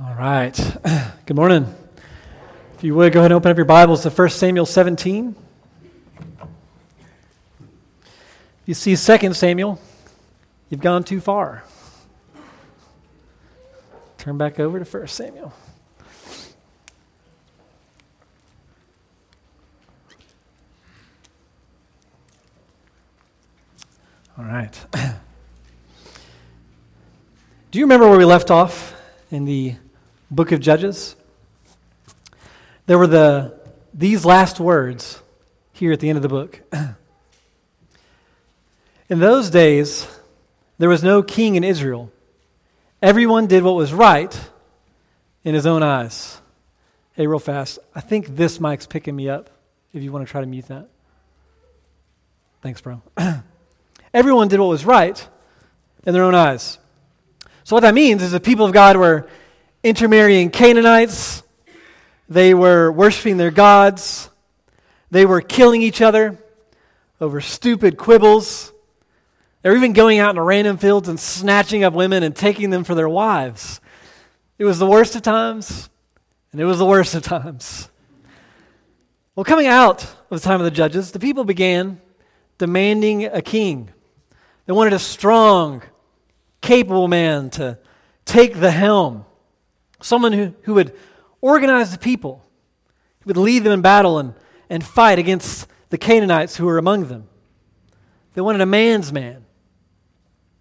All right. Good morning. If you would, go ahead and open up your Bibles to 1 Samuel 17. If you see 2 Samuel, you've gone too far. Turn back over to 1 Samuel. All right. Do you remember where we left off in the book of Judges? There were the, these last words here at the end of the book. In those days, there was no king in Israel. Everyone did what was right in his own eyes. Hey, real fast. I think this mic's picking me up if you want to try to mute that. Thanks, bro. Everyone did what was right in their own eyes. So, what that means is the people of God were intermarrying Canaanites, they were worshiping their gods, they were killing each other over stupid quibbles. They were even going out in random fields and snatching up women and taking them for their wives. It was the worst of times, and it was the worst of times. Well, coming out of the time of the judges, the people began demanding a king. They wanted a strong, capable man to take the helm. Someone who, who would organize the people, who would lead them in battle and, and fight against the Canaanites who were among them. They wanted a man's man.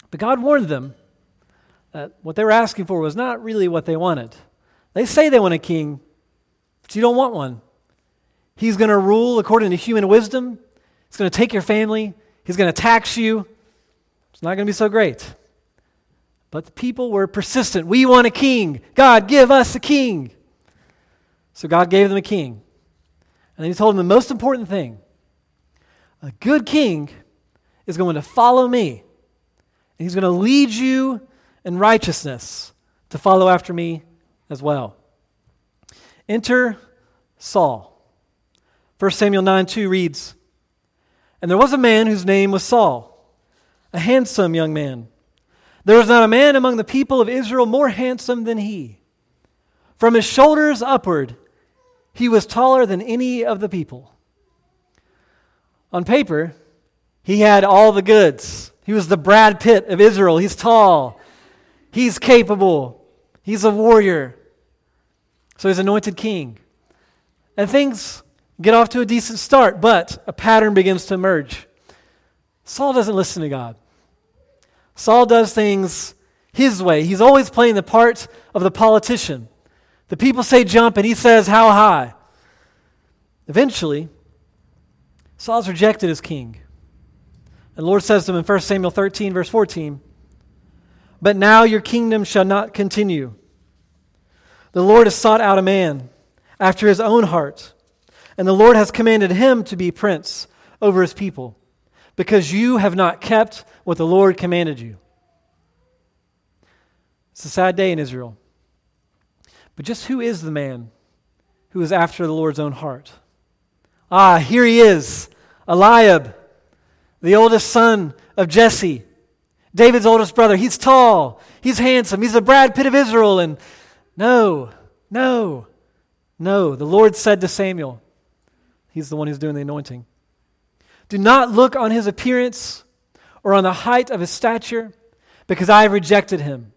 But God warned them that what they were asking for was not really what they wanted. They say they want a king, but you don't want one. He's going to rule according to human wisdom. He's going to take your family. He's going to tax you. It's not going to be so great. But the people were persistent. We want a king. God, give us a king. So God gave them a king. And then he told them the most important thing a good king is going to follow me, and he's going to lead you in righteousness to follow after me as well. Enter Saul. 1 Samuel 9 2 reads, And there was a man whose name was Saul, a handsome young man. There was not a man among the people of Israel more handsome than he. From his shoulders upward, he was taller than any of the people. On paper, he had all the goods. He was the Brad Pitt of Israel. He's tall, he's capable, he's a warrior. So he's anointed king. And things get off to a decent start, but a pattern begins to emerge. Saul doesn't listen to God. Saul does things his way. He's always playing the part of the politician. The people say jump, and he says, How high? Eventually, Saul's rejected as king. And the Lord says to him in 1 Samuel 13, verse 14, But now your kingdom shall not continue. The Lord has sought out a man after his own heart, and the Lord has commanded him to be prince over his people because you have not kept what the Lord commanded you. It's a sad day in Israel. But just who is the man who is after the Lord's own heart? Ah, here he is, Eliab, the oldest son of Jesse, David's oldest brother. He's tall, he's handsome, he's the Brad Pitt of Israel. And no, no, no. The Lord said to Samuel, He's the one who's doing the anointing. Do not look on his appearance or on the height of his stature, because I have rejected him.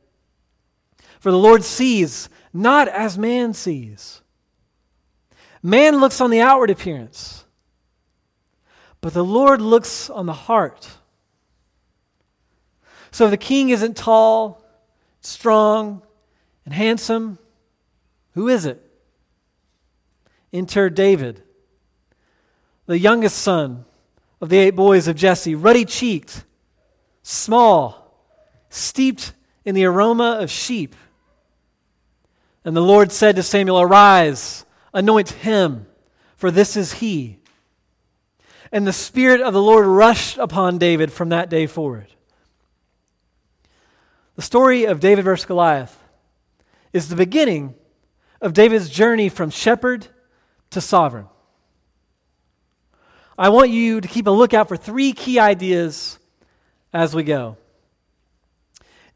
For the Lord sees not as man sees. Man looks on the outward appearance, but the Lord looks on the heart. So if the king isn't tall, strong, and handsome, who is it? Enter David, the youngest son of the eight boys of Jesse, ruddy cheeked, small, steeped in the aroma of sheep. And the Lord said to Samuel, Arise, anoint him, for this is he. And the Spirit of the Lord rushed upon David from that day forward. The story of David versus Goliath is the beginning of David's journey from shepherd to sovereign. I want you to keep a lookout for three key ideas as we go.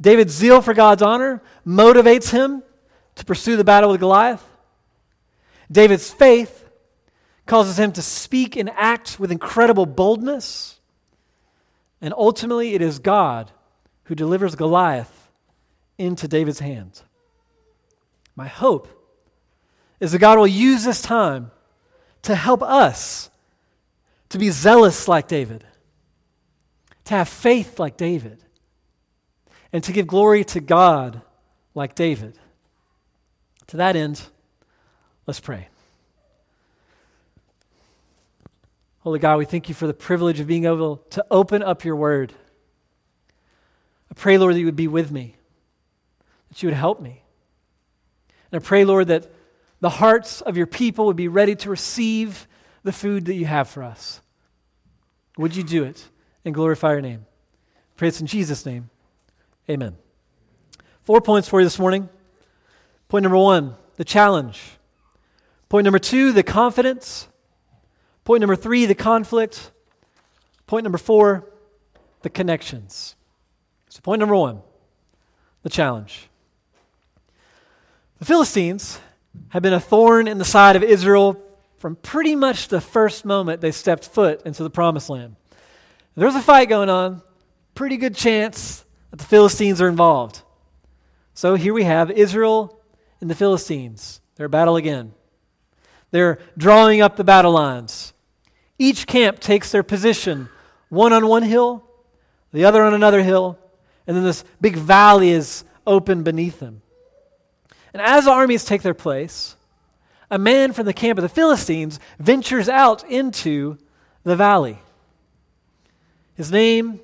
David's zeal for God's honor motivates him to pursue the battle with Goliath. David's faith causes him to speak and act with incredible boldness. And ultimately, it is God who delivers Goliath into David's hands. My hope is that God will use this time to help us to be zealous like David, to have faith like David, and to give glory to God like David. To that end, let's pray. Holy God, we thank you for the privilege of being able to open up your word. I pray, Lord, that you would be with me, that you would help me. And I pray, Lord, that the hearts of your people would be ready to receive the food that you have for us. Would you do it and glorify your name? Pray this in Jesus' name. Amen. Four points for you this morning. Point number one, the challenge. Point number two, the confidence. Point number three, the conflict. Point number four, the connections. So, point number one, the challenge. The Philistines had been a thorn in the side of Israel from pretty much the first moment they stepped foot into the promised land. There's a fight going on, pretty good chance that the Philistines are involved. So here we have Israel and the Philistines. They're battle again. They're drawing up the battle lines. Each camp takes their position, one on one hill, the other on another hill, and then this big valley is open beneath them. And as armies take their place, a man from the camp of the Philistines ventures out into the valley. His name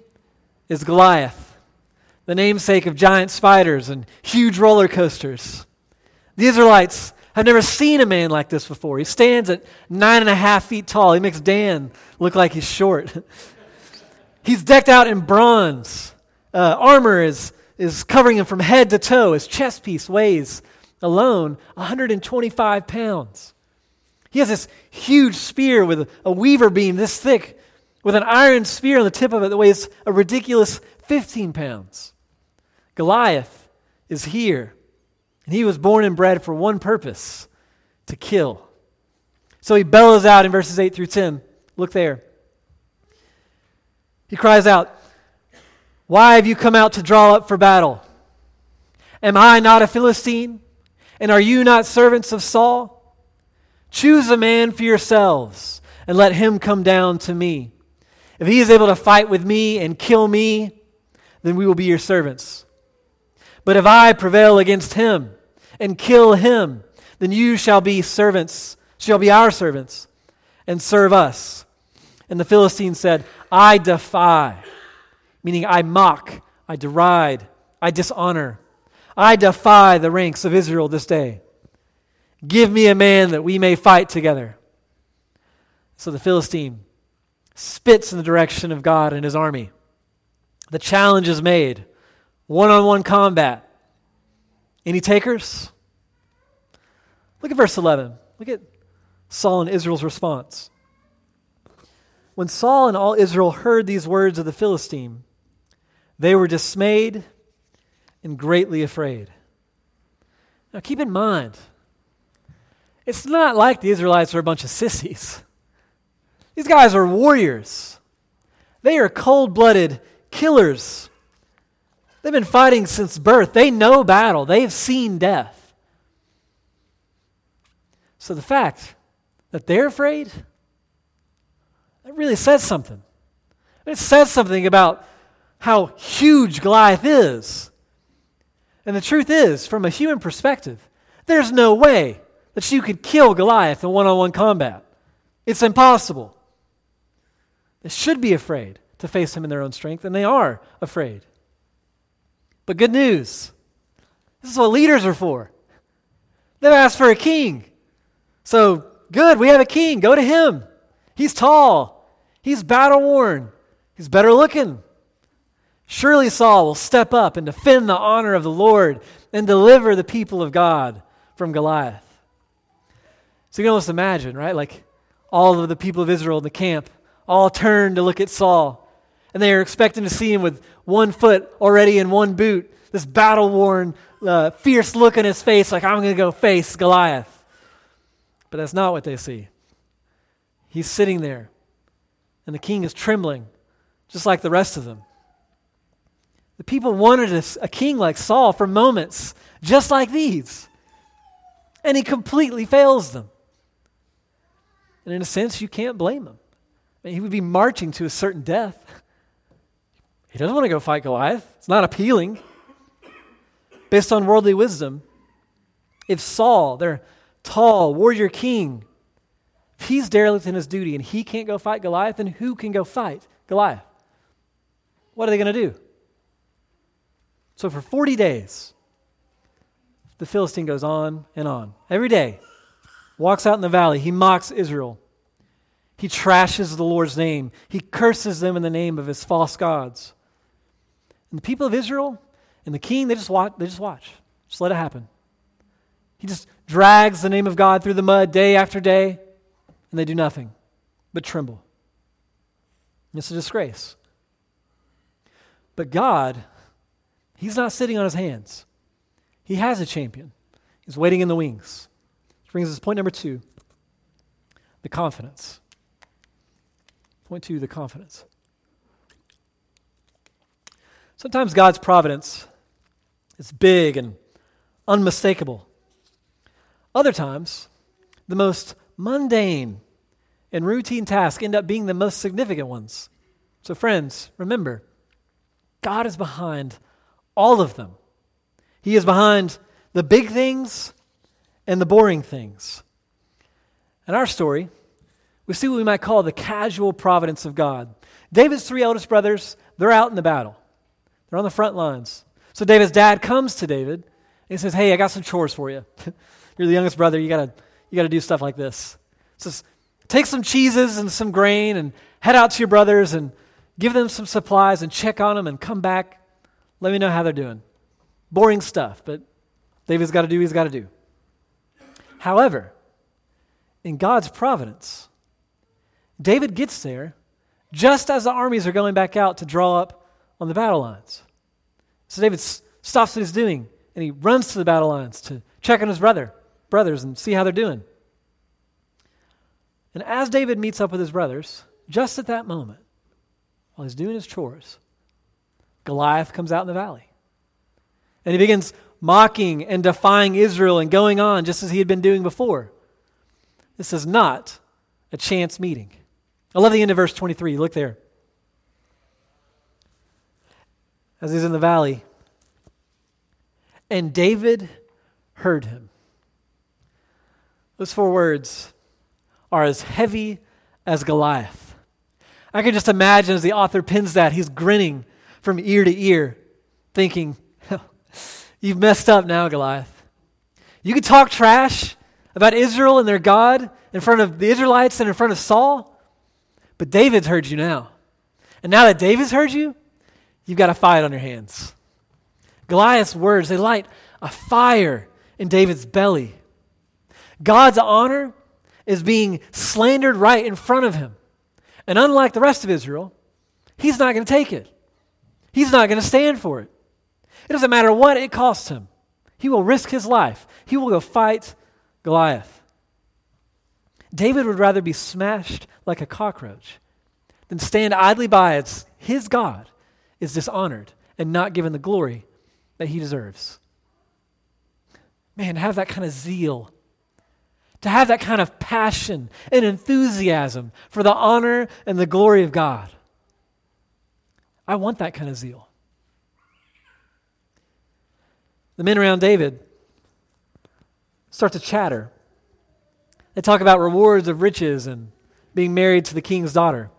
is Goliath, the namesake of giant spiders and huge roller coasters. The Israelites have never seen a man like this before. He stands at nine and a half feet tall. He makes Dan look like he's short. he's decked out in bronze. Uh, armor is, is covering him from head to toe. His chest piece weighs alone 125 pounds. He has this huge spear with a, a weaver beam this thick, with an iron spear on the tip of it that weighs a ridiculous 15 pounds. Goliath is here, and he was born and bred for one purpose to kill. So he bellows out in verses 8 through 10. Look there. He cries out, Why have you come out to draw up for battle? Am I not a Philistine? And are you not servants of Saul? Choose a man for yourselves and let him come down to me. If he is able to fight with me and kill me, then we will be your servants. But if I prevail against him and kill him, then you shall be servants, shall be our servants, and serve us. And the Philistine said, I defy, meaning I mock, I deride, I dishonor I defy the ranks of Israel this day. Give me a man that we may fight together. So the Philistine spits in the direction of God and his army. The challenge is made one on one combat. Any takers? Look at verse 11. Look at Saul and Israel's response. When Saul and all Israel heard these words of the Philistine, they were dismayed and greatly afraid. Now, keep in mind, it's not like the Israelites are a bunch of sissies. These guys are warriors. They are cold blooded killers. They've been fighting since birth. They know battle, they've seen death. So the fact that they're afraid, that really says something. It says something about how huge Goliath is. And the truth is, from a human perspective, there's no way that you could kill Goliath in one on one combat. It's impossible. They should be afraid to face him in their own strength, and they are afraid. But good news this is what leaders are for. They've asked for a king. So, good, we have a king. Go to him. He's tall, he's battle worn, he's better looking. Surely Saul will step up and defend the honor of the Lord and deliver the people of God from Goliath. So you can almost imagine, right? Like all of the people of Israel in the camp all turned to look at Saul. And they are expecting to see him with one foot already in one boot, this battle worn, uh, fierce look on his face, like, I'm going to go face Goliath. But that's not what they see. He's sitting there, and the king is trembling, just like the rest of them. The people wanted a, a king like Saul for moments, just like these. And he completely fails them. And in a sense, you can't blame him. He would be marching to a certain death. He doesn't want to go fight Goliath. It's not appealing. Based on worldly wisdom, if Saul, their tall warrior king, if he's derelict in his duty and he can't go fight Goliath, then who can go fight Goliath? What are they going to do? So for 40 days, the Philistine goes on and on. Every day, walks out in the valley. He mocks Israel. He trashes the Lord's name. He curses them in the name of his false gods. And the people of Israel and the king, they just watch, they just watch. Just let it happen. He just drags the name of God through the mud day after day, and they do nothing but tremble. And It's a disgrace. But God, He's not sitting on His hands. He has a champion. He's waiting in the wings. Which brings us to point number two the confidence. Point two, the confidence. Sometimes God's providence is big and unmistakable. Other times, the most mundane and routine tasks end up being the most significant ones. So, friends, remember, God is behind all of them. He is behind the big things and the boring things. And our story, we see what we might call the casual providence of God. David's three eldest brothers, they're out in the battle. They're on the front lines. So David's dad comes to David and he says, Hey, I got some chores for you. You're the youngest brother. You gotta, you gotta do stuff like this. Says, take some cheeses and some grain and head out to your brothers and give them some supplies and check on them and come back. Let me know how they're doing. Boring stuff, but David's got to do what he's got to do. However, in God's providence, David gets there just as the armies are going back out to draw up on the battle lines. So David s- stops what he's doing and he runs to the battle lines to check on his brother, brothers and see how they're doing. And as David meets up with his brothers, just at that moment, while he's doing his chores, Goliath comes out in the valley. And he begins mocking and defying Israel and going on just as he had been doing before. This is not a chance meeting. I love the end of verse 23. Look there. as he's in the valley. And David heard him. Those four words are as heavy as Goliath. I can just imagine as the author pins that, he's grinning from ear to ear, thinking, You've messed up now, Goliath. You can talk trash about Israel and their God in front of the Israelites and in front of Saul, but David's heard you now. And now that David's heard you, you've got a fight on your hands. Goliath's words, they light a fire in David's belly. God's honor is being slandered right in front of him. And unlike the rest of Israel, he's not going to take it. He's not going to stand for it. It doesn't matter what it costs him. He will risk his life. He will go fight Goliath. David would rather be smashed like a cockroach then stand idly by as his God is dishonored and not given the glory that he deserves. Man, have that kind of zeal, to have that kind of passion and enthusiasm for the honor and the glory of God. I want that kind of zeal. The men around David start to chatter. They talk about rewards of riches and being married to the king's daughter.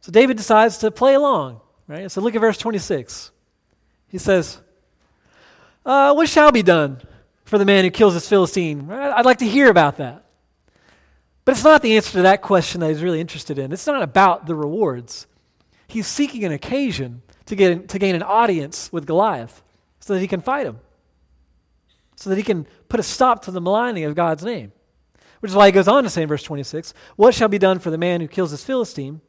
So David decides to play along, right? So look at verse 26. He says, uh, What shall be done for the man who kills this Philistine? I'd like to hear about that. But it's not the answer to that question that he's really interested in. It's not about the rewards. He's seeking an occasion to, get, to gain an audience with Goliath so that he can fight him, so that he can put a stop to the maligning of God's name. Which is why he goes on to say in verse 26 What shall be done for the man who kills this Philistine?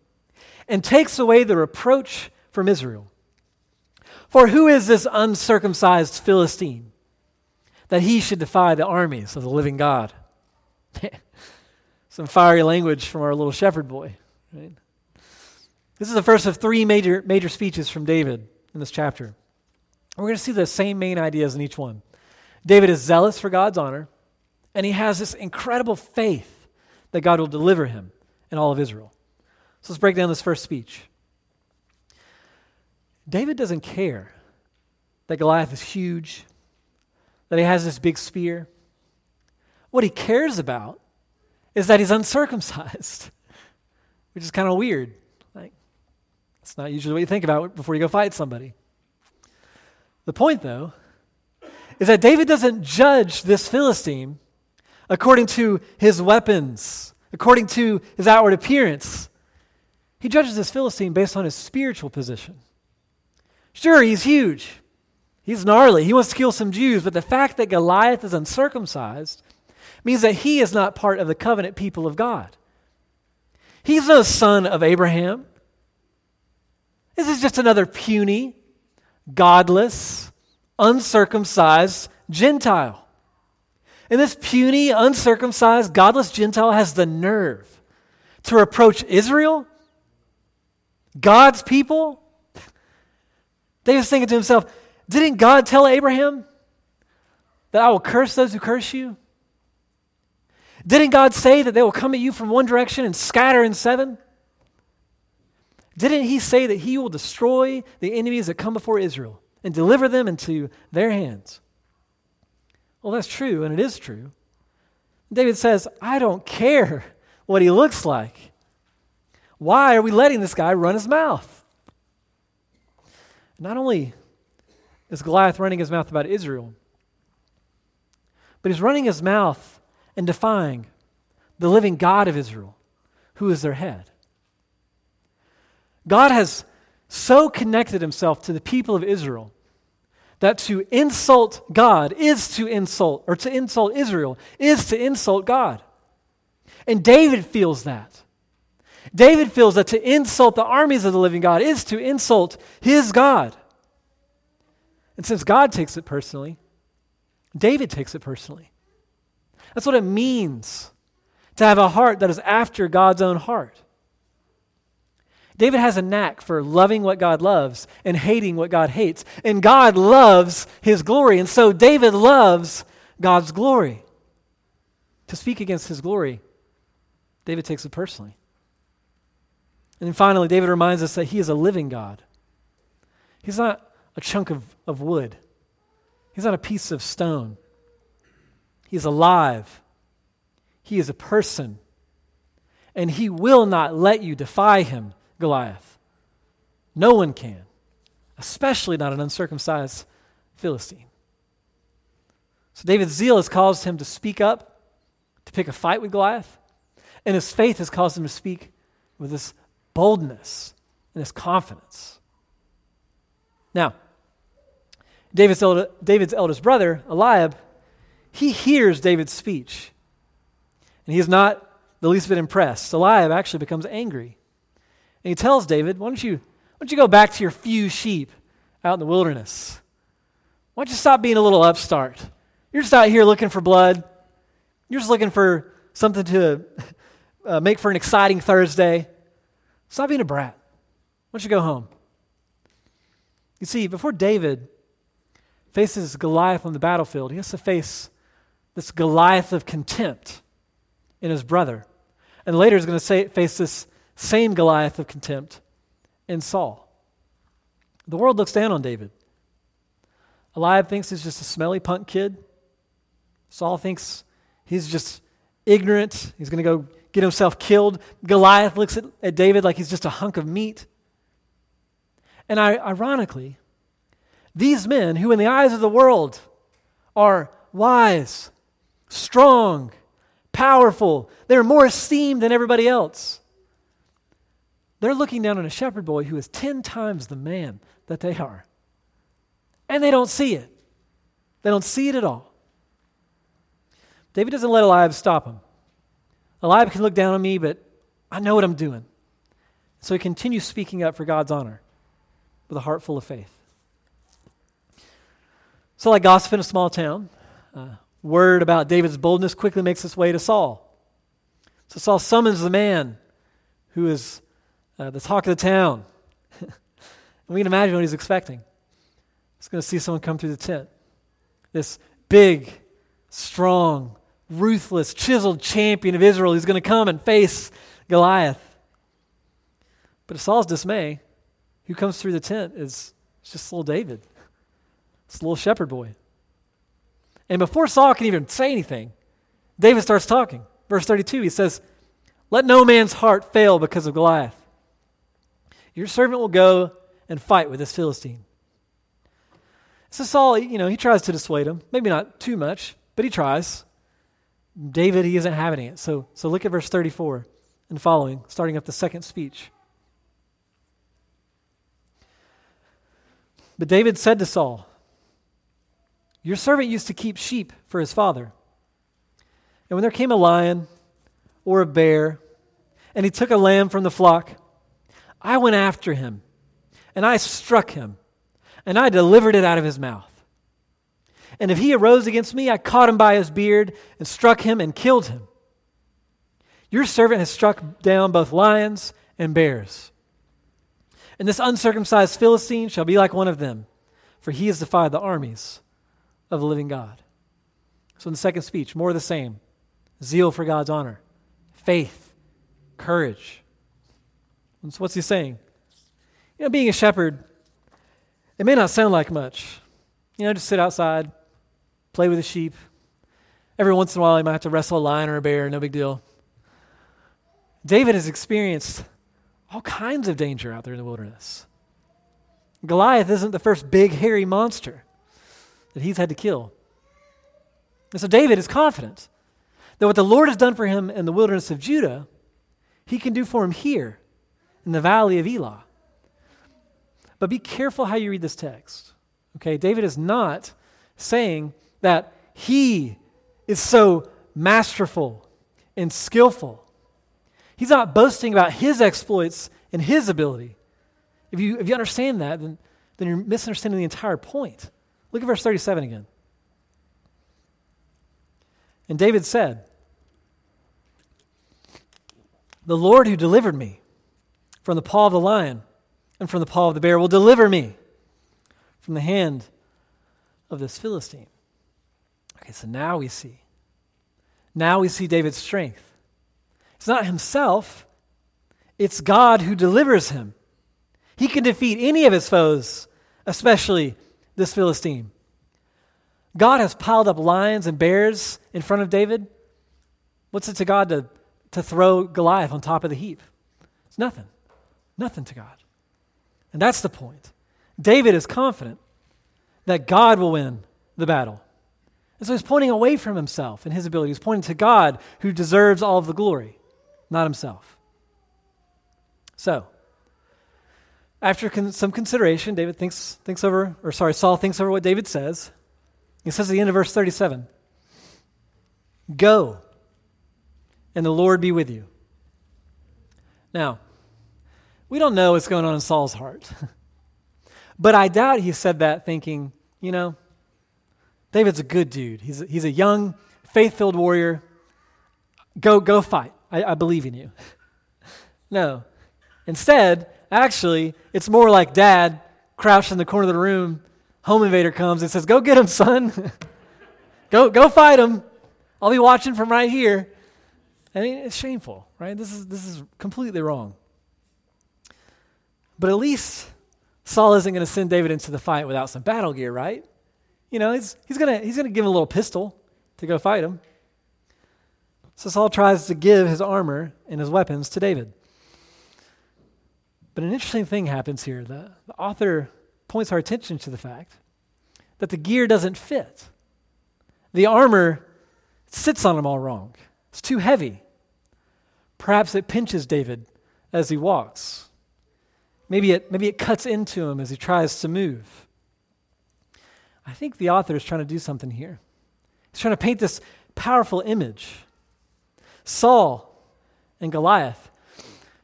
and takes away the reproach from Israel. For who is this uncircumcised Philistine that he should defy the armies of the living God? Some fiery language from our little shepherd boy. Right? This is the first of three major, major speeches from David in this chapter. We're going to see the same main ideas in each one. David is zealous for God's honor, and he has this incredible faith that God will deliver him and all of Israel. So let's break down this first speech. David doesn't care that Goliath is huge, that he has this big spear. What he cares about is that he's uncircumcised, which is kind of weird. Like, it's not usually what you think about before you go fight somebody. The point, though, is that David doesn't judge this Philistine according to his weapons, according to his outward appearance. He judges this Philistine based on his spiritual position. Sure, he's huge. He's gnarly. He wants to kill some Jews, but the fact that Goliath is uncircumcised means that he is not part of the covenant people of God. He's no son of Abraham. This is just another puny, godless, uncircumcised Gentile. And this puny, uncircumcised, godless Gentile has the nerve to reproach Israel, God's people. David's thinking to himself, didn't God tell Abraham that I will curse those who curse you? Didn't God say that they will come at you from one direction and scatter in seven? Didn't he say that he will destroy the enemies that come before Israel and deliver them into their hands? Well, that's true, and it is true. David says, I don't care what he looks like. Why are we letting this guy run his mouth? Not only is Goliath running his mouth about Israel, but he's running his mouth and defying the living God of Israel, who is their head. God has so connected himself to the people of Israel that to insult God is to insult, or to insult Israel is to insult God. And David feels that. David feels that to insult the armies of the living God is to insult his God. And since God takes it personally, David takes it personally. That's what it means to have a heart that is after God's own heart. David has a knack for loving what God loves and hating what God hates. And God loves his glory. And so David loves God's glory. To speak against his glory, David takes it personally. And then finally, David reminds us that he is a living God. He's not a chunk of, of wood, he's not a piece of stone. He's alive, he is a person. And he will not let you defy him Goliath. No one can, especially not an uncircumcised Philistine. So David's zeal has caused him to speak up, to pick a fight with Goliath, and his faith has caused him to speak with this boldness and this confidence. Now, David's, elder, David's eldest brother, Eliab, he hears David's speech, and he is not the least bit impressed. Eliab actually becomes angry. And he tells David, why don't you, why don't you go back to your few sheep out in the wilderness? Why don't you stop being a little upstart? You're just out here looking for blood. You're just looking for something to uh, make for an exciting Thursday. Stop being a brat. Why don't you go home? You see, before David faces Goliath on the battlefield, he has to face this Goliath of contempt in his brother. And later he's going to face this same Goliath of contempt in Saul. The world looks down on David. Eliab thinks he's just a smelly punk kid. Saul thinks he's just ignorant. He's going to go get himself killed. Goliath looks at, at David like he's just a hunk of meat. And I, ironically, these men, who in the eyes of the world are wise, strong, powerful, they're more esteemed than everybody else. They're looking down on a shepherd boy who is 10 times the man that they are. And they don't see it. They don't see it at all. David doesn't let Eliab stop him. Eliab can look down on me, but I know what I'm doing. So he continues speaking up for God's honor with a heart full of faith. So, like gossip in a small town, uh, word about David's boldness quickly makes its way to Saul. So Saul summons the man who is uh, the talk of the town. and we can imagine what he's expecting. He's going to see someone come through the tent. This big, strong, ruthless, chiseled champion of Israel who's going to come and face Goliath. But to Saul's dismay, who comes through the tent is just little David. It's a little shepherd boy. And before Saul can even say anything, David starts talking. Verse 32, he says, Let no man's heart fail because of Goliath. Your servant will go and fight with this Philistine. So Saul, you know, he tries to dissuade him. Maybe not too much, but he tries. David, he isn't having it. So, so look at verse 34 and following, starting up the second speech. But David said to Saul, Your servant used to keep sheep for his father. And when there came a lion or a bear, and he took a lamb from the flock, I went after him, and I struck him, and I delivered it out of his mouth. And if he arose against me, I caught him by his beard, and struck him, and killed him. Your servant has struck down both lions and bears. And this uncircumcised Philistine shall be like one of them, for he has defied the armies of the living God. So, in the second speech, more of the same zeal for God's honor, faith, courage. And so, what's he saying? You know, being a shepherd, it may not sound like much. You know, just sit outside, play with the sheep. Every once in a while, you might have to wrestle a lion or a bear, no big deal. David has experienced all kinds of danger out there in the wilderness. Goliath isn't the first big, hairy monster that he's had to kill. And so David is confident that what the Lord has done for him in the wilderness of Judah, he can do for him here in the valley of Elah. But be careful how you read this text. Okay, David is not saying that he is so masterful and skillful. He's not boasting about his exploits and his ability. If you, if you understand that, then, then you're misunderstanding the entire point. Look at verse 37 again. And David said, The Lord who delivered me from the paw of the lion and from the paw of the bear will deliver me from the hand of this Philistine. Okay, so now we see. Now we see David's strength. It's not himself, it's God who delivers him. He can defeat any of his foes, especially this Philistine. God has piled up lions and bears in front of David. What's it to God to, to throw Goliath on top of the heap? It's nothing. Nothing to God. And that's the point. David is confident that God will win the battle. And so he's pointing away from himself and his ability. He's pointing to God who deserves all of the glory, not himself. So, after con- some consideration, David thinks, thinks over, or sorry, Saul thinks over what David says. He says at the end of verse 37 Go, and the Lord be with you. Now, we don't know what's going on in Saul's heart. but I doubt he said that thinking, you know, David's a good dude. He's a, he's a young, faith filled warrior. Go, go fight. I, I believe in you. no. Instead, actually, it's more like dad crouched in the corner of the room home invader comes and says, Go get him, son. go, go fight him. I'll be watching from right here. I mean, it's shameful, right? This is, this is completely wrong. But at least Saul isn't going to send David into the fight without some battle gear, right? You know, he's, he's going he's going to give him a little pistol to go fight him. So Saul tries to give his armor and his weapons to David. But an interesting thing happens here. The, the author points our attention to the fact that the gear doesn't fit. The armor sits on him all wrong, it's too heavy. Perhaps it pinches David as he walks. Maybe it, maybe it cuts into him as he tries to move. I think the author is trying to do something here. He's trying to paint this powerful image. Saul and Goliath,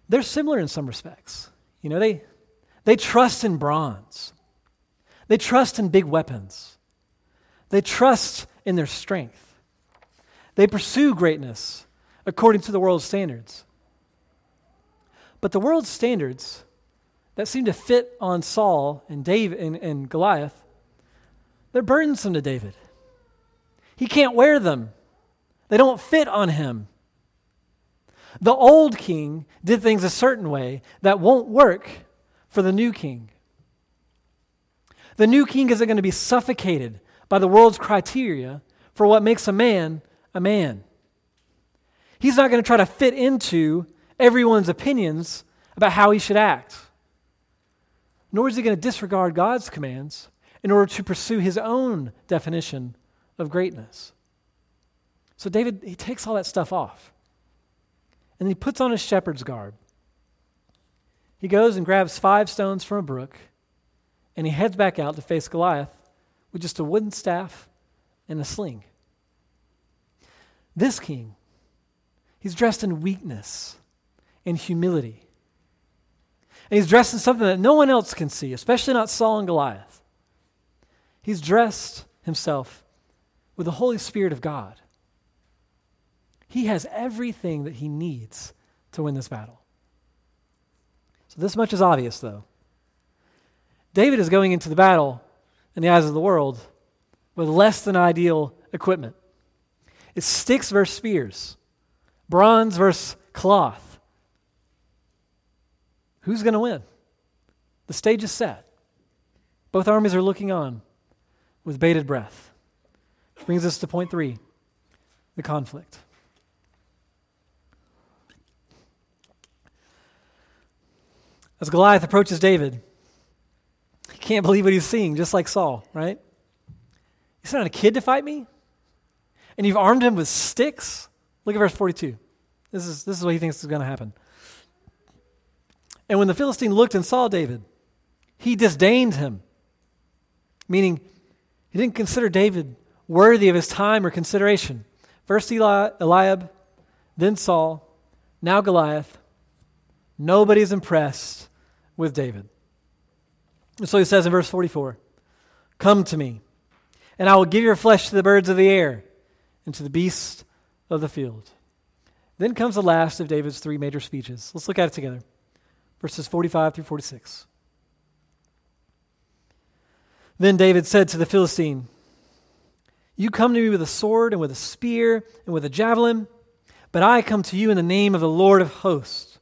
they're similar in some respects. You know, they, they trust in bronze, they trust in big weapons. They trust in their strength. They pursue greatness according to the world's standards. But the world's standards that seem to fit on Saul and David and, and Goliath, they're burdensome to David. He can't wear them. They don't fit on him. The old king did things a certain way that won't work for the new king. The new king isn't going to be suffocated by the world's criteria for what makes a man a man. He's not going to try to fit into everyone's opinions about how he should act. Nor is he going to disregard God's commands in order to pursue his own definition of greatness. So David, he takes all that stuff off. And he puts on his shepherd's garb. He goes and grabs five stones from a brook, and he heads back out to face Goliath with just a wooden staff and a sling. This king, he's dressed in weakness and humility. And he's dressed in something that no one else can see, especially not Saul and Goliath. He's dressed himself with the Holy Spirit of God. He has everything that he needs to win this battle. So, this much is obvious, though. David is going into the battle in the eyes of the world with less than ideal equipment. It's sticks versus spears, bronze versus cloth. Who's going to win? The stage is set. Both armies are looking on with bated breath. Which brings us to point three the conflict. As Goliath approaches David, he can't believe what he's seeing, just like Saul, right? You sent a kid to fight me? And you've armed him with sticks? Look at verse 42. This is, this is what he thinks is going to happen. And when the Philistine looked and saw David, he disdained him, meaning he didn't consider David worthy of his time or consideration. First Eli- Eliab, then Saul, now Goliath. Nobody's impressed with David. And so he says in verse 44 Come to me, and I will give your flesh to the birds of the air and to the beasts of the field. Then comes the last of David's three major speeches. Let's look at it together verses 45 through 46. Then David said to the Philistine, You come to me with a sword and with a spear and with a javelin, but I come to you in the name of the Lord of hosts,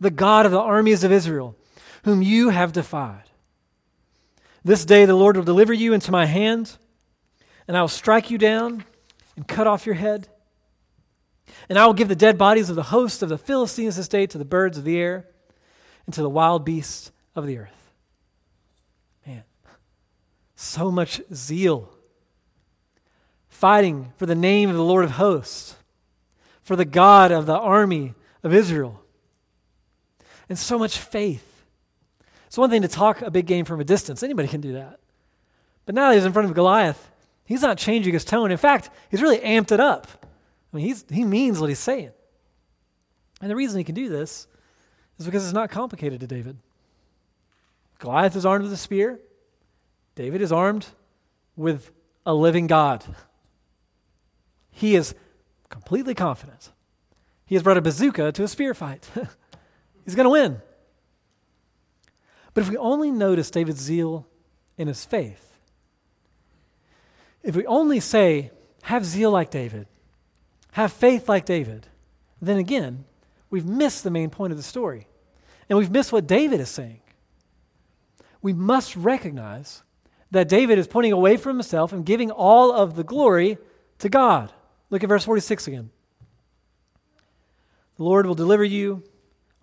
the God of the armies of Israel whom you have defied. This day the Lord will deliver you into my hand, and I will strike you down and cut off your head. And I will give the dead bodies of the host of the Philistines this day to the birds of the air and to the wild beasts of the earth. Man, so much zeal. Fighting for the name of the Lord of hosts, for the God of the army of Israel. And so much faith it's one thing to talk a big game from a distance. Anybody can do that. But now he's in front of Goliath. He's not changing his tone. In fact, he's really amped it up. I mean, he's, he means what he's saying. And the reason he can do this is because it's not complicated to David. Goliath is armed with a spear, David is armed with a living God. He is completely confident. He has brought a bazooka to a spear fight. He's going to win. But if we only notice David's zeal in his faith, if we only say, have zeal like David, have faith like David, then again, we've missed the main point of the story. And we've missed what David is saying. We must recognize that David is pointing away from himself and giving all of the glory to God. Look at verse 46 again. The Lord will deliver you,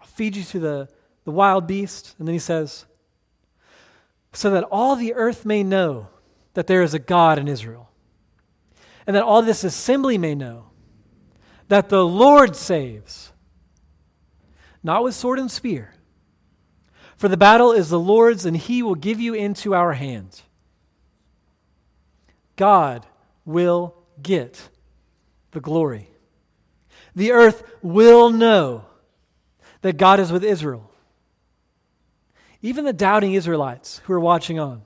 I'll feed you to the the wild beast. And then he says, so that all the earth may know that there is a God in Israel, and that all this assembly may know that the Lord saves, not with sword and spear. For the battle is the Lord's, and he will give you into our hands. God will get the glory. The earth will know that God is with Israel. Even the doubting Israelites who are watching on,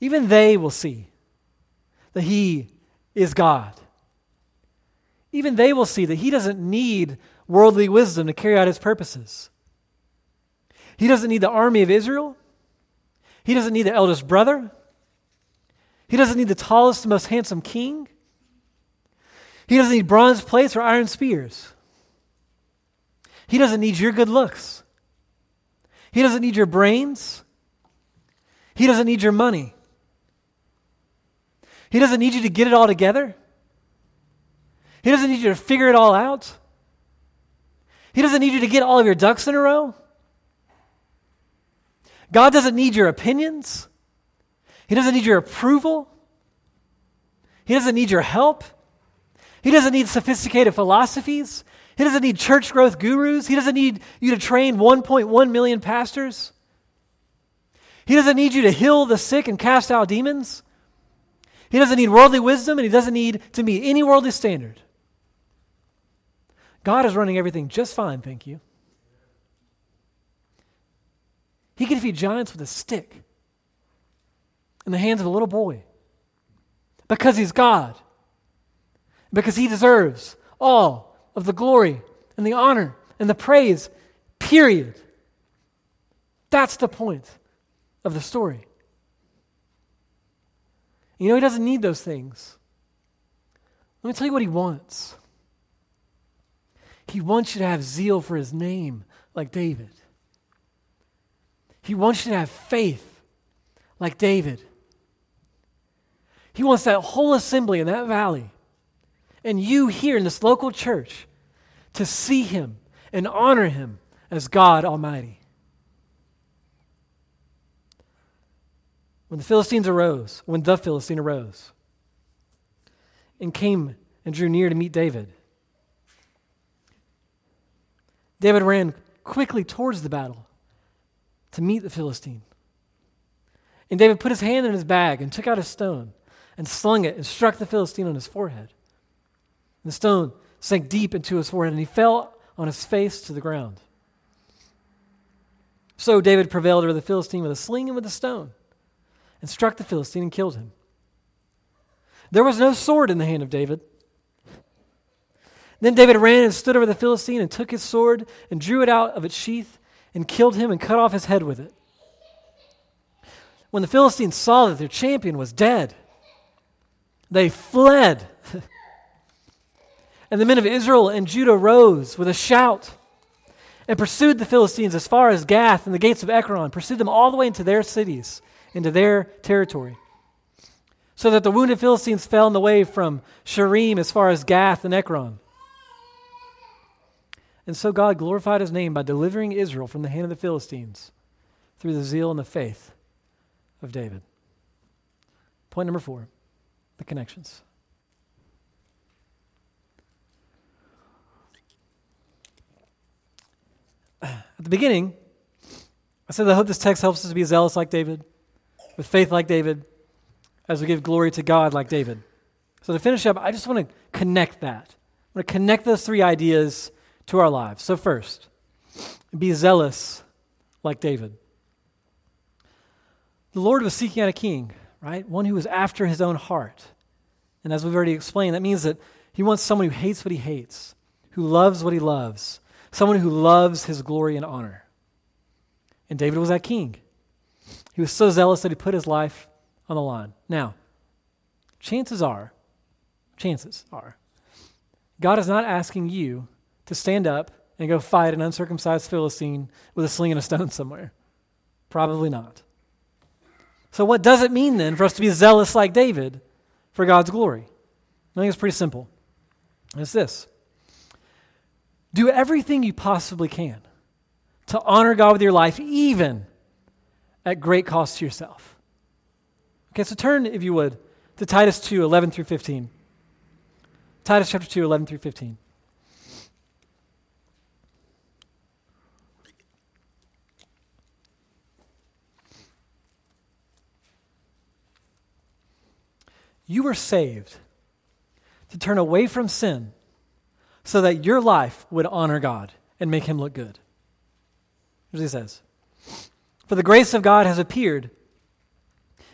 even they will see that he is God. Even they will see that he doesn't need worldly wisdom to carry out his purposes. He doesn't need the army of Israel. He doesn't need the eldest brother. He doesn't need the tallest, and most handsome king. He doesn't need bronze plates or iron spears. He doesn't need your good looks. He doesn't need your brains. He doesn't need your money. He doesn't need you to get it all together. He doesn't need you to figure it all out. He doesn't need you to get all of your ducks in a row. God doesn't need your opinions. He doesn't need your approval. He doesn't need your help. He doesn't need sophisticated philosophies. He doesn't need church growth gurus. He doesn't need you to train 1.1 million pastors. He doesn't need you to heal the sick and cast out demons. He doesn't need worldly wisdom, and he doesn't need to meet any worldly standard. God is running everything just fine, thank you. He can defeat giants with a stick in the hands of a little boy because he's God, because he deserves all of the glory and the honor and the praise, period. That's the point of the story. You know, he doesn't need those things. Let me tell you what he wants. He wants you to have zeal for his name, like David. He wants you to have faith, like David. He wants that whole assembly in that valley and you here in this local church to see him and honor him as God Almighty. When the Philistines arose, when the Philistine arose and came and drew near to meet David, David ran quickly towards the battle to meet the Philistine. And David put his hand in his bag and took out a stone and slung it and struck the Philistine on his forehead. And the stone sank deep into his forehead, and he fell on his face to the ground. So David prevailed over the Philistine with a sling and with a stone, and struck the Philistine and killed him. There was no sword in the hand of David. Then David ran and stood over the Philistine and took his sword and drew it out of its sheath and killed him and cut off his head with it. When the Philistines saw that their champion was dead, they fled. and the men of Israel and Judah rose with a shout and pursued the Philistines as far as Gath and the gates of Ekron, pursued them all the way into their cities, into their territory. So that the wounded Philistines fell in the way from Shaaraim as far as Gath and Ekron. And so God glorified his name by delivering Israel from the hand of the Philistines through the zeal and the faith of David. Point number four the connections. At the beginning, I said I hope this text helps us to be zealous like David, with faith like David, as we give glory to God like David. So to finish up, I just want to connect that. I want to connect those three ideas to our lives. So, first, be zealous like David. The Lord was seeking out a king right? One who was after his own heart. And as we've already explained, that means that he wants someone who hates what he hates, who loves what he loves, someone who loves his glory and honor. And David was that king. He was so zealous that he put his life on the line. Now, chances are, chances are, God is not asking you to stand up and go fight an uncircumcised Philistine with a sling and a stone somewhere. Probably not. So, what does it mean then for us to be zealous like David for God's glory? I think it's pretty simple. It's this do everything you possibly can to honor God with your life, even at great cost to yourself. Okay, so turn, if you would, to Titus 2 11 through 15. Titus chapter 2 11 through 15. You were saved to turn away from sin so that your life would honor God and make him look good. Here's what he says For the grace of God has appeared,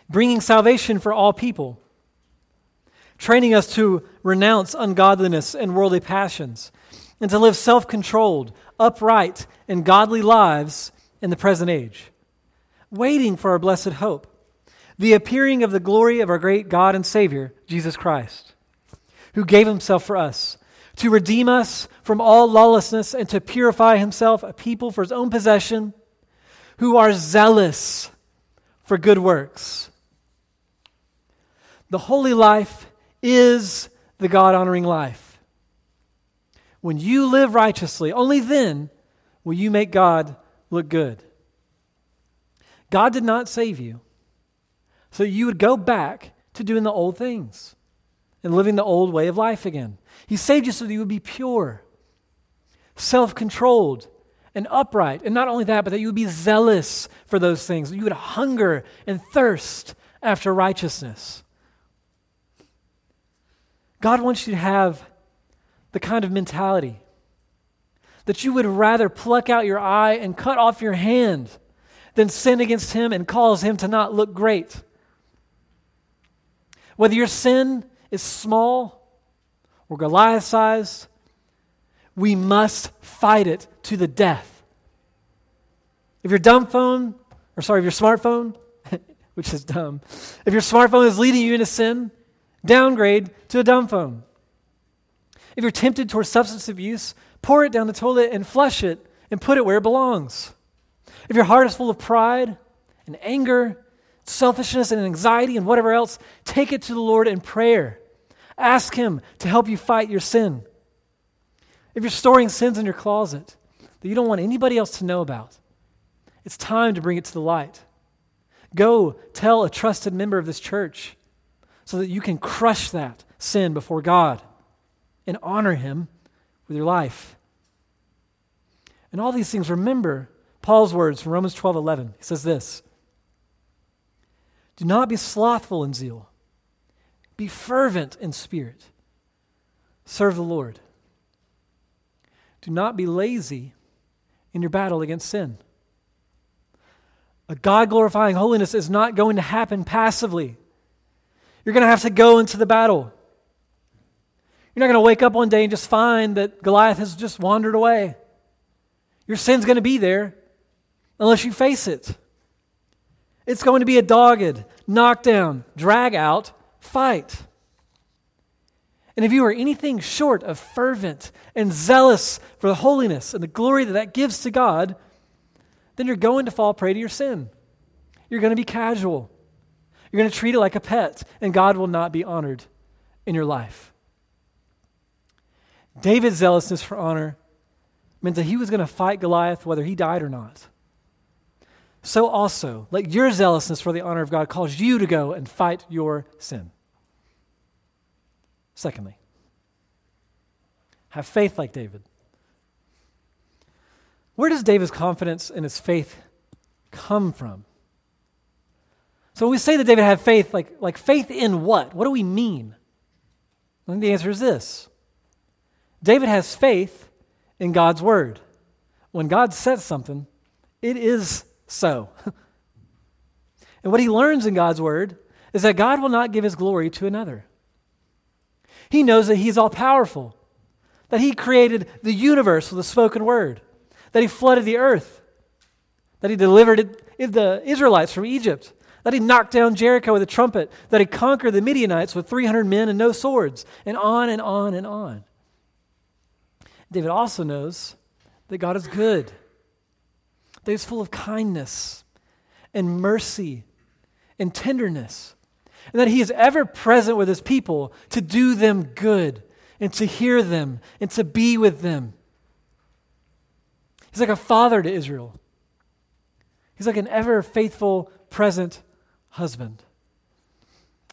bringing salvation for all people. training us to renounce ungodliness and worldly passions, and to live self controlled, upright, and godly lives in the present age, waiting for our blessed hope, the appearing of the glory of our great God and Savior, Jesus Christ, who gave himself for us to redeem us from all lawlessness and to purify himself a people for his own possession who are zealous for good works. The holy life is the God honoring life. When you live righteously, only then will you make God look good. God did not save you so you would go back to doing the old things and living the old way of life again. He saved you so that you would be pure, self controlled, and upright. And not only that, but that you would be zealous for those things. You would hunger and thirst after righteousness. God wants you to have the kind of mentality that you would rather pluck out your eye and cut off your hand than sin against Him and cause Him to not look great. Whether your sin is small or Goliath sized, we must fight it to the death. If your dumb phone, or sorry, if your smartphone, which is dumb, if your smartphone is leading you into sin, downgrade to a dumb phone. If you're tempted towards substance abuse, pour it down the toilet and flush it and put it where it belongs. If your heart is full of pride and anger, selfishness and anxiety and whatever else, take it to the Lord in prayer. Ask Him to help you fight your sin. If you're storing sins in your closet that you don't want anybody else to know about, it's time to bring it to the light. Go tell a trusted member of this church so that you can crush that sin before God and honor Him with your life. And all these things, remember Paul's words from Romans 12 11. He says this Do not be slothful in zeal, be fervent in spirit, serve the Lord. Do not be lazy in your battle against sin. A God glorifying holiness is not going to happen passively. You're going to have to go into the battle. You're not going to wake up one day and just find that Goliath has just wandered away. Your sin's going to be there unless you face it. It's going to be a dogged, knockdown, drag out fight. And if you are anything short of fervent and zealous for the holiness and the glory that that gives to God, then you're going to fall prey to your sin. You're going to be casual. You're going to treat it like a pet, and God will not be honored in your life. David's zealousness for honor meant that he was going to fight Goliath whether he died or not. So also, let your zealousness for the honor of God cause you to go and fight your sin. Secondly, have faith like David. Where does David's confidence in his faith come from? So when we say that David had faith, like, like faith in what? What do we mean? I think the answer is this David has faith in God's word. When God says something, it is so. and what he learns in God's word is that God will not give his glory to another. He knows that he's all powerful, that he created the universe with a spoken word, that he flooded the earth, that he delivered the Israelites from Egypt, that he knocked down Jericho with a trumpet, that he conquered the Midianites with 300 men and no swords, and on and on and on. David also knows that God is good, that he's full of kindness and mercy and tenderness, and that he is ever present with his people to do them good and to hear them and to be with them. He's like a father to Israel. He's like an ever faithful, present husband.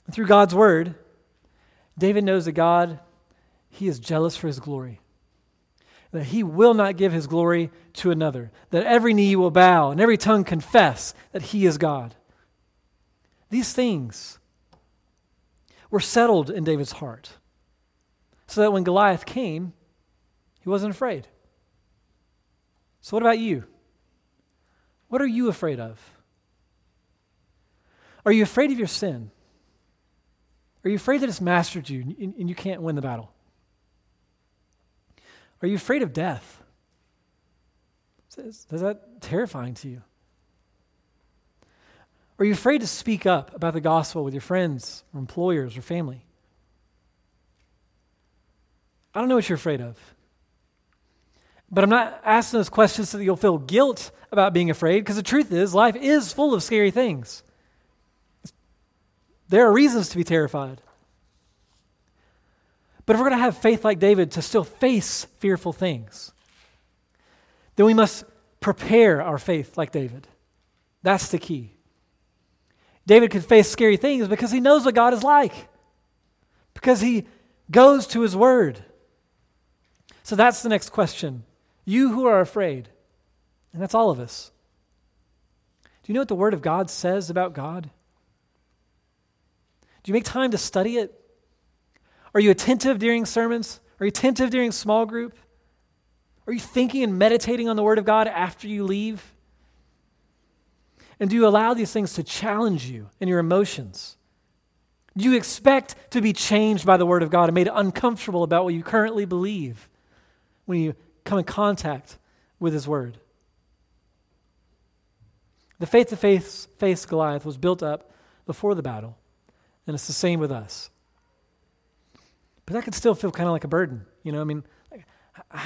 And through God's word, David knows that God, he is jealous for his glory. That he will not give his glory to another. That every knee will bow and every tongue confess that he is God. These things were settled in David's heart. So that when Goliath came, he wasn't afraid. So, what about you? What are you afraid of? Are you afraid of your sin? Are you afraid that it's mastered you and you can't win the battle? Are you afraid of death? Is that terrifying to you? Are you afraid to speak up about the gospel with your friends or employers or family? I don't know what you're afraid of. But I'm not asking those questions so that you'll feel guilt about being afraid, because the truth is, life is full of scary things. There are reasons to be terrified. But if we're going to have faith like David to still face fearful things, then we must prepare our faith like David. That's the key. David could face scary things because he knows what God is like, because he goes to his word. So that's the next question. You who are afraid, and that's all of us. Do you know what the Word of God says about God? Do you make time to study it? Are you attentive during sermons? Are you attentive during small group? Are you thinking and meditating on the Word of God after you leave? And do you allow these things to challenge you and your emotions? Do you expect to be changed by the Word of God and made uncomfortable about what you currently believe when you come in contact with his word. The faith to face, Goliath was built up before the battle, and it's the same with us. But that can still feel kind of like a burden. You know, I mean, I,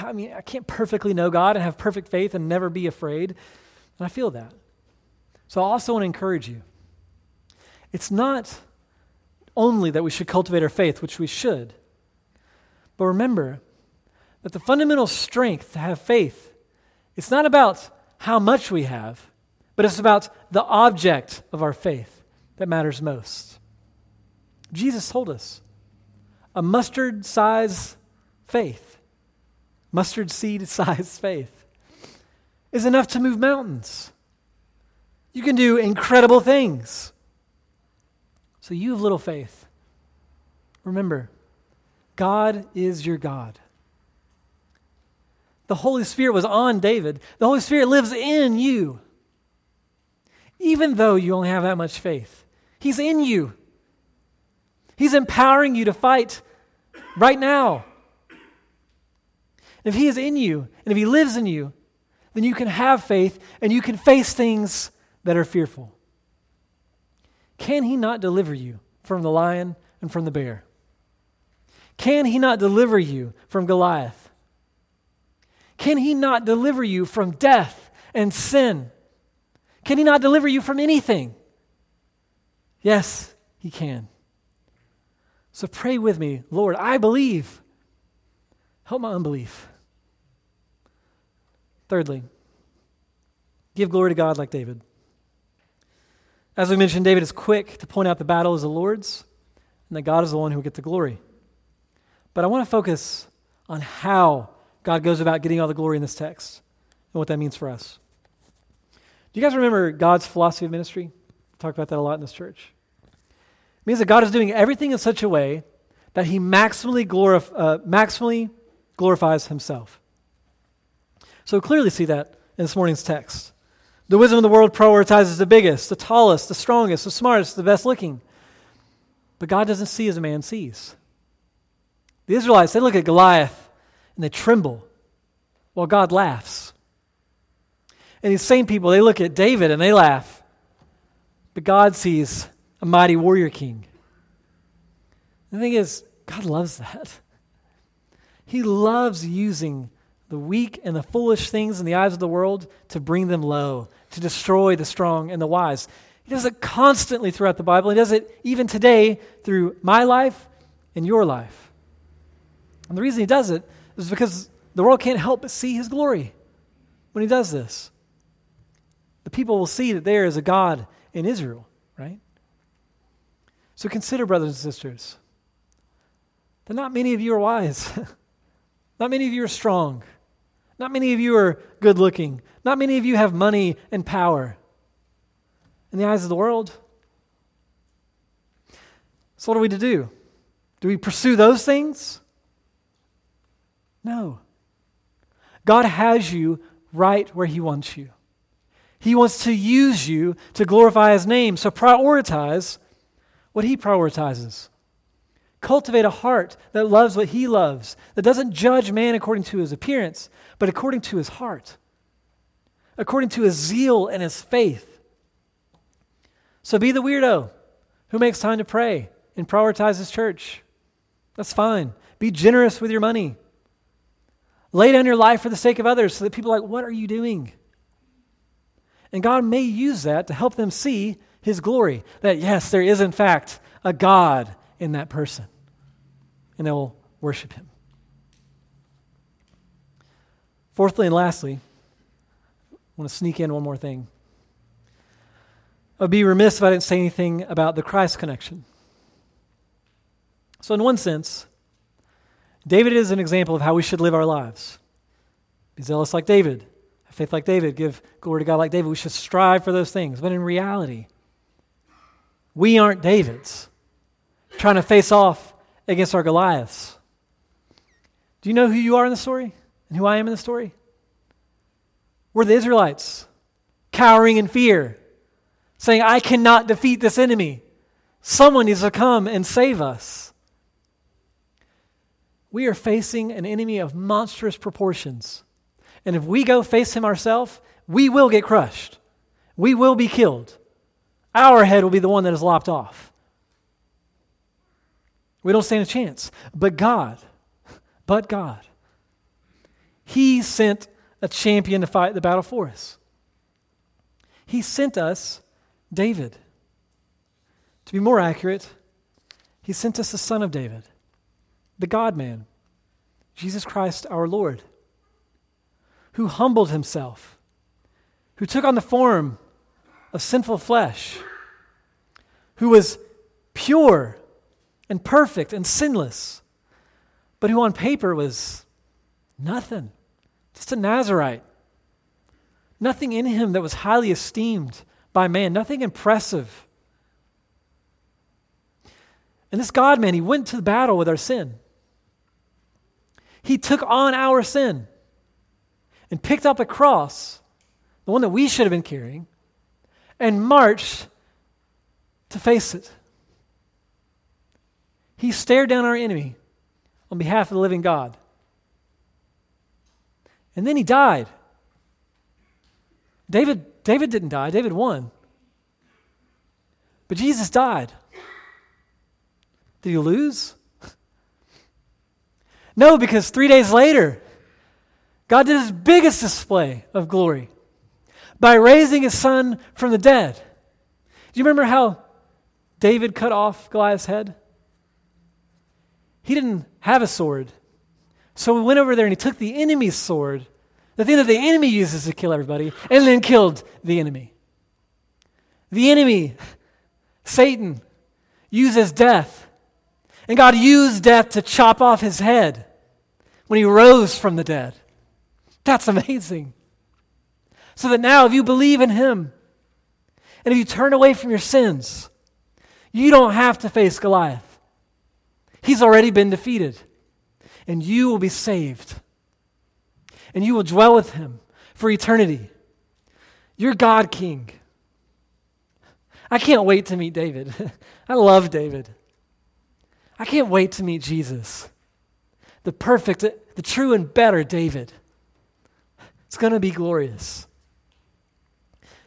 I mean, I can't perfectly know God and have perfect faith and never be afraid. And I feel that. So I also want to encourage you. It's not only that we should cultivate our faith, which we should, but remember that the fundamental strength to have faith, it's not about how much we have, but it's about the object of our faith that matters most. Jesus told us a mustard size faith, mustard seed size faith, is enough to move mountains. You can do incredible things. So, you have little faith. Remember, God is your God. The Holy Spirit was on David. The Holy Spirit lives in you. Even though you only have that much faith, He's in you. He's empowering you to fight right now. If He is in you and if He lives in you, then you can have faith and you can face things that are fearful. Can He not deliver you from the lion and from the bear? Can He not deliver you from Goliath? Can he not deliver you from death and sin? Can he not deliver you from anything? Yes, he can. So pray with me, Lord, I believe. Help my unbelief. Thirdly, give glory to God like David. As we mentioned, David is quick to point out the battle is the Lord's and that God is the one who will get the glory. But I want to focus on how God goes about getting all the glory in this text and what that means for us. Do you guys remember God's philosophy of ministry? We talk about that a lot in this church. Means that God is doing everything in such a way that he maximally, glorif- uh, maximally glorifies himself. So clearly see that in this morning's text. The wisdom of the world prioritizes the biggest, the tallest, the strongest, the smartest, the best looking. But God doesn't see as a man sees. The Israelites, they look at Goliath and they tremble while God laughs. And these same people, they look at David and they laugh. But God sees a mighty warrior king. The thing is, God loves that. He loves using the weak and the foolish things in the eyes of the world to bring them low, to destroy the strong and the wise. He does it constantly throughout the Bible. He does it even today through my life and your life. And the reason he does it is because the world can't help but see his glory when he does this. The people will see that there is a God in Israel? So consider, brothers and sisters, that not many of you are wise. not many of you are strong. Not many of you are good looking. Not many of you have money and power in the eyes of the world. So, what are we to do? Do we pursue those things? No. God has you right where He wants you. He wants to use you to glorify His name. So prioritize what He prioritizes. Cultivate a heart that loves what he loves, that doesn't judge man according to his appearance, but according to his heart, according to his zeal and his faith. So be the weirdo who makes time to pray and prioritizes church. That's fine. Be generous with your money. Lay down your life for the sake of others so that people are like, What are you doing? And God may use that to help them see his glory. That, yes, there is, in fact, a God in that person and they'll worship him. Fourthly and lastly, I want to sneak in one more thing. I would be remiss if I didn't say anything about the Christ connection. So, in one sense, David is an example of how we should live our lives. Be zealous like David, have faith like David, give glory to God like David. We should strive for those things. But in reality, we aren't Davids trying to face off against our Goliaths. Do you know who you are in the story and who I am in the story? We're the Israelites, cowering in fear, saying, I cannot defeat this enemy. Someone needs to come and save us. We are facing an enemy of monstrous proportions. And if we go face him ourselves, we will get crushed. We will be killed. Our head will be the one that is lopped off. We don't stand a chance. But God, but God, He sent a champion to fight the battle for us. He sent us David. To be more accurate, He sent us the Son of David, the God man, Jesus Christ our Lord, who humbled Himself, who took on the form of sinful flesh, who was pure and perfect and sinless, but who on paper was nothing, just a Nazarite. Nothing in him that was highly esteemed by man, nothing impressive. And this God man, he went to the battle with our sin. He took on our sin and picked up a cross, the one that we should have been carrying, and marched to face it. He stared down our enemy on behalf of the living God. And then he died. David, David didn't die, David won. But Jesus died. Did he lose? No, because three days later, God did his biggest display of glory by raising his son from the dead. Do you remember how David cut off Goliath's head? he didn't have a sword. So he went over there and he took the enemy's sword, the thing that the enemy uses to kill everybody, and then killed the enemy. The enemy, Satan, uses death. And God used death to chop off his head when he rose from the dead. That's amazing. So that now, if you believe in him, and if you turn away from your sins, you don't have to face Goliath. He's already been defeated. And you will be saved. And you will dwell with him for eternity. You're God King. I can't wait to meet David. I love David. I can't wait to meet Jesus, the perfect, the true and better David. It's going to be glorious.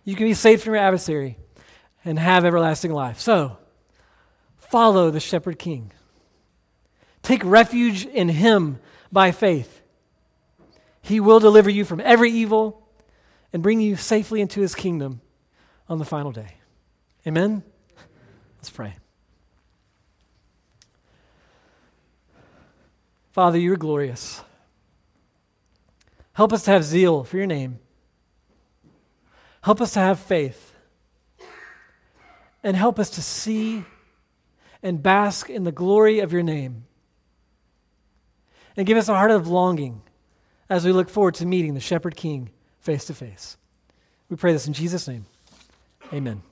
You can be saved from your adversary and have everlasting life. So, follow the shepherd king. Take refuge in Him by faith. He will deliver you from every evil and bring you safely into His kingdom on the final day. Amen? Let's pray. Father, you're glorious. Help us to have zeal for your name. Help us to have faith. And help us to see and bask in the glory of your name and give us a heart of longing as we look forward to meeting the Shepherd King face to face. We pray this in Jesus' name. Amen.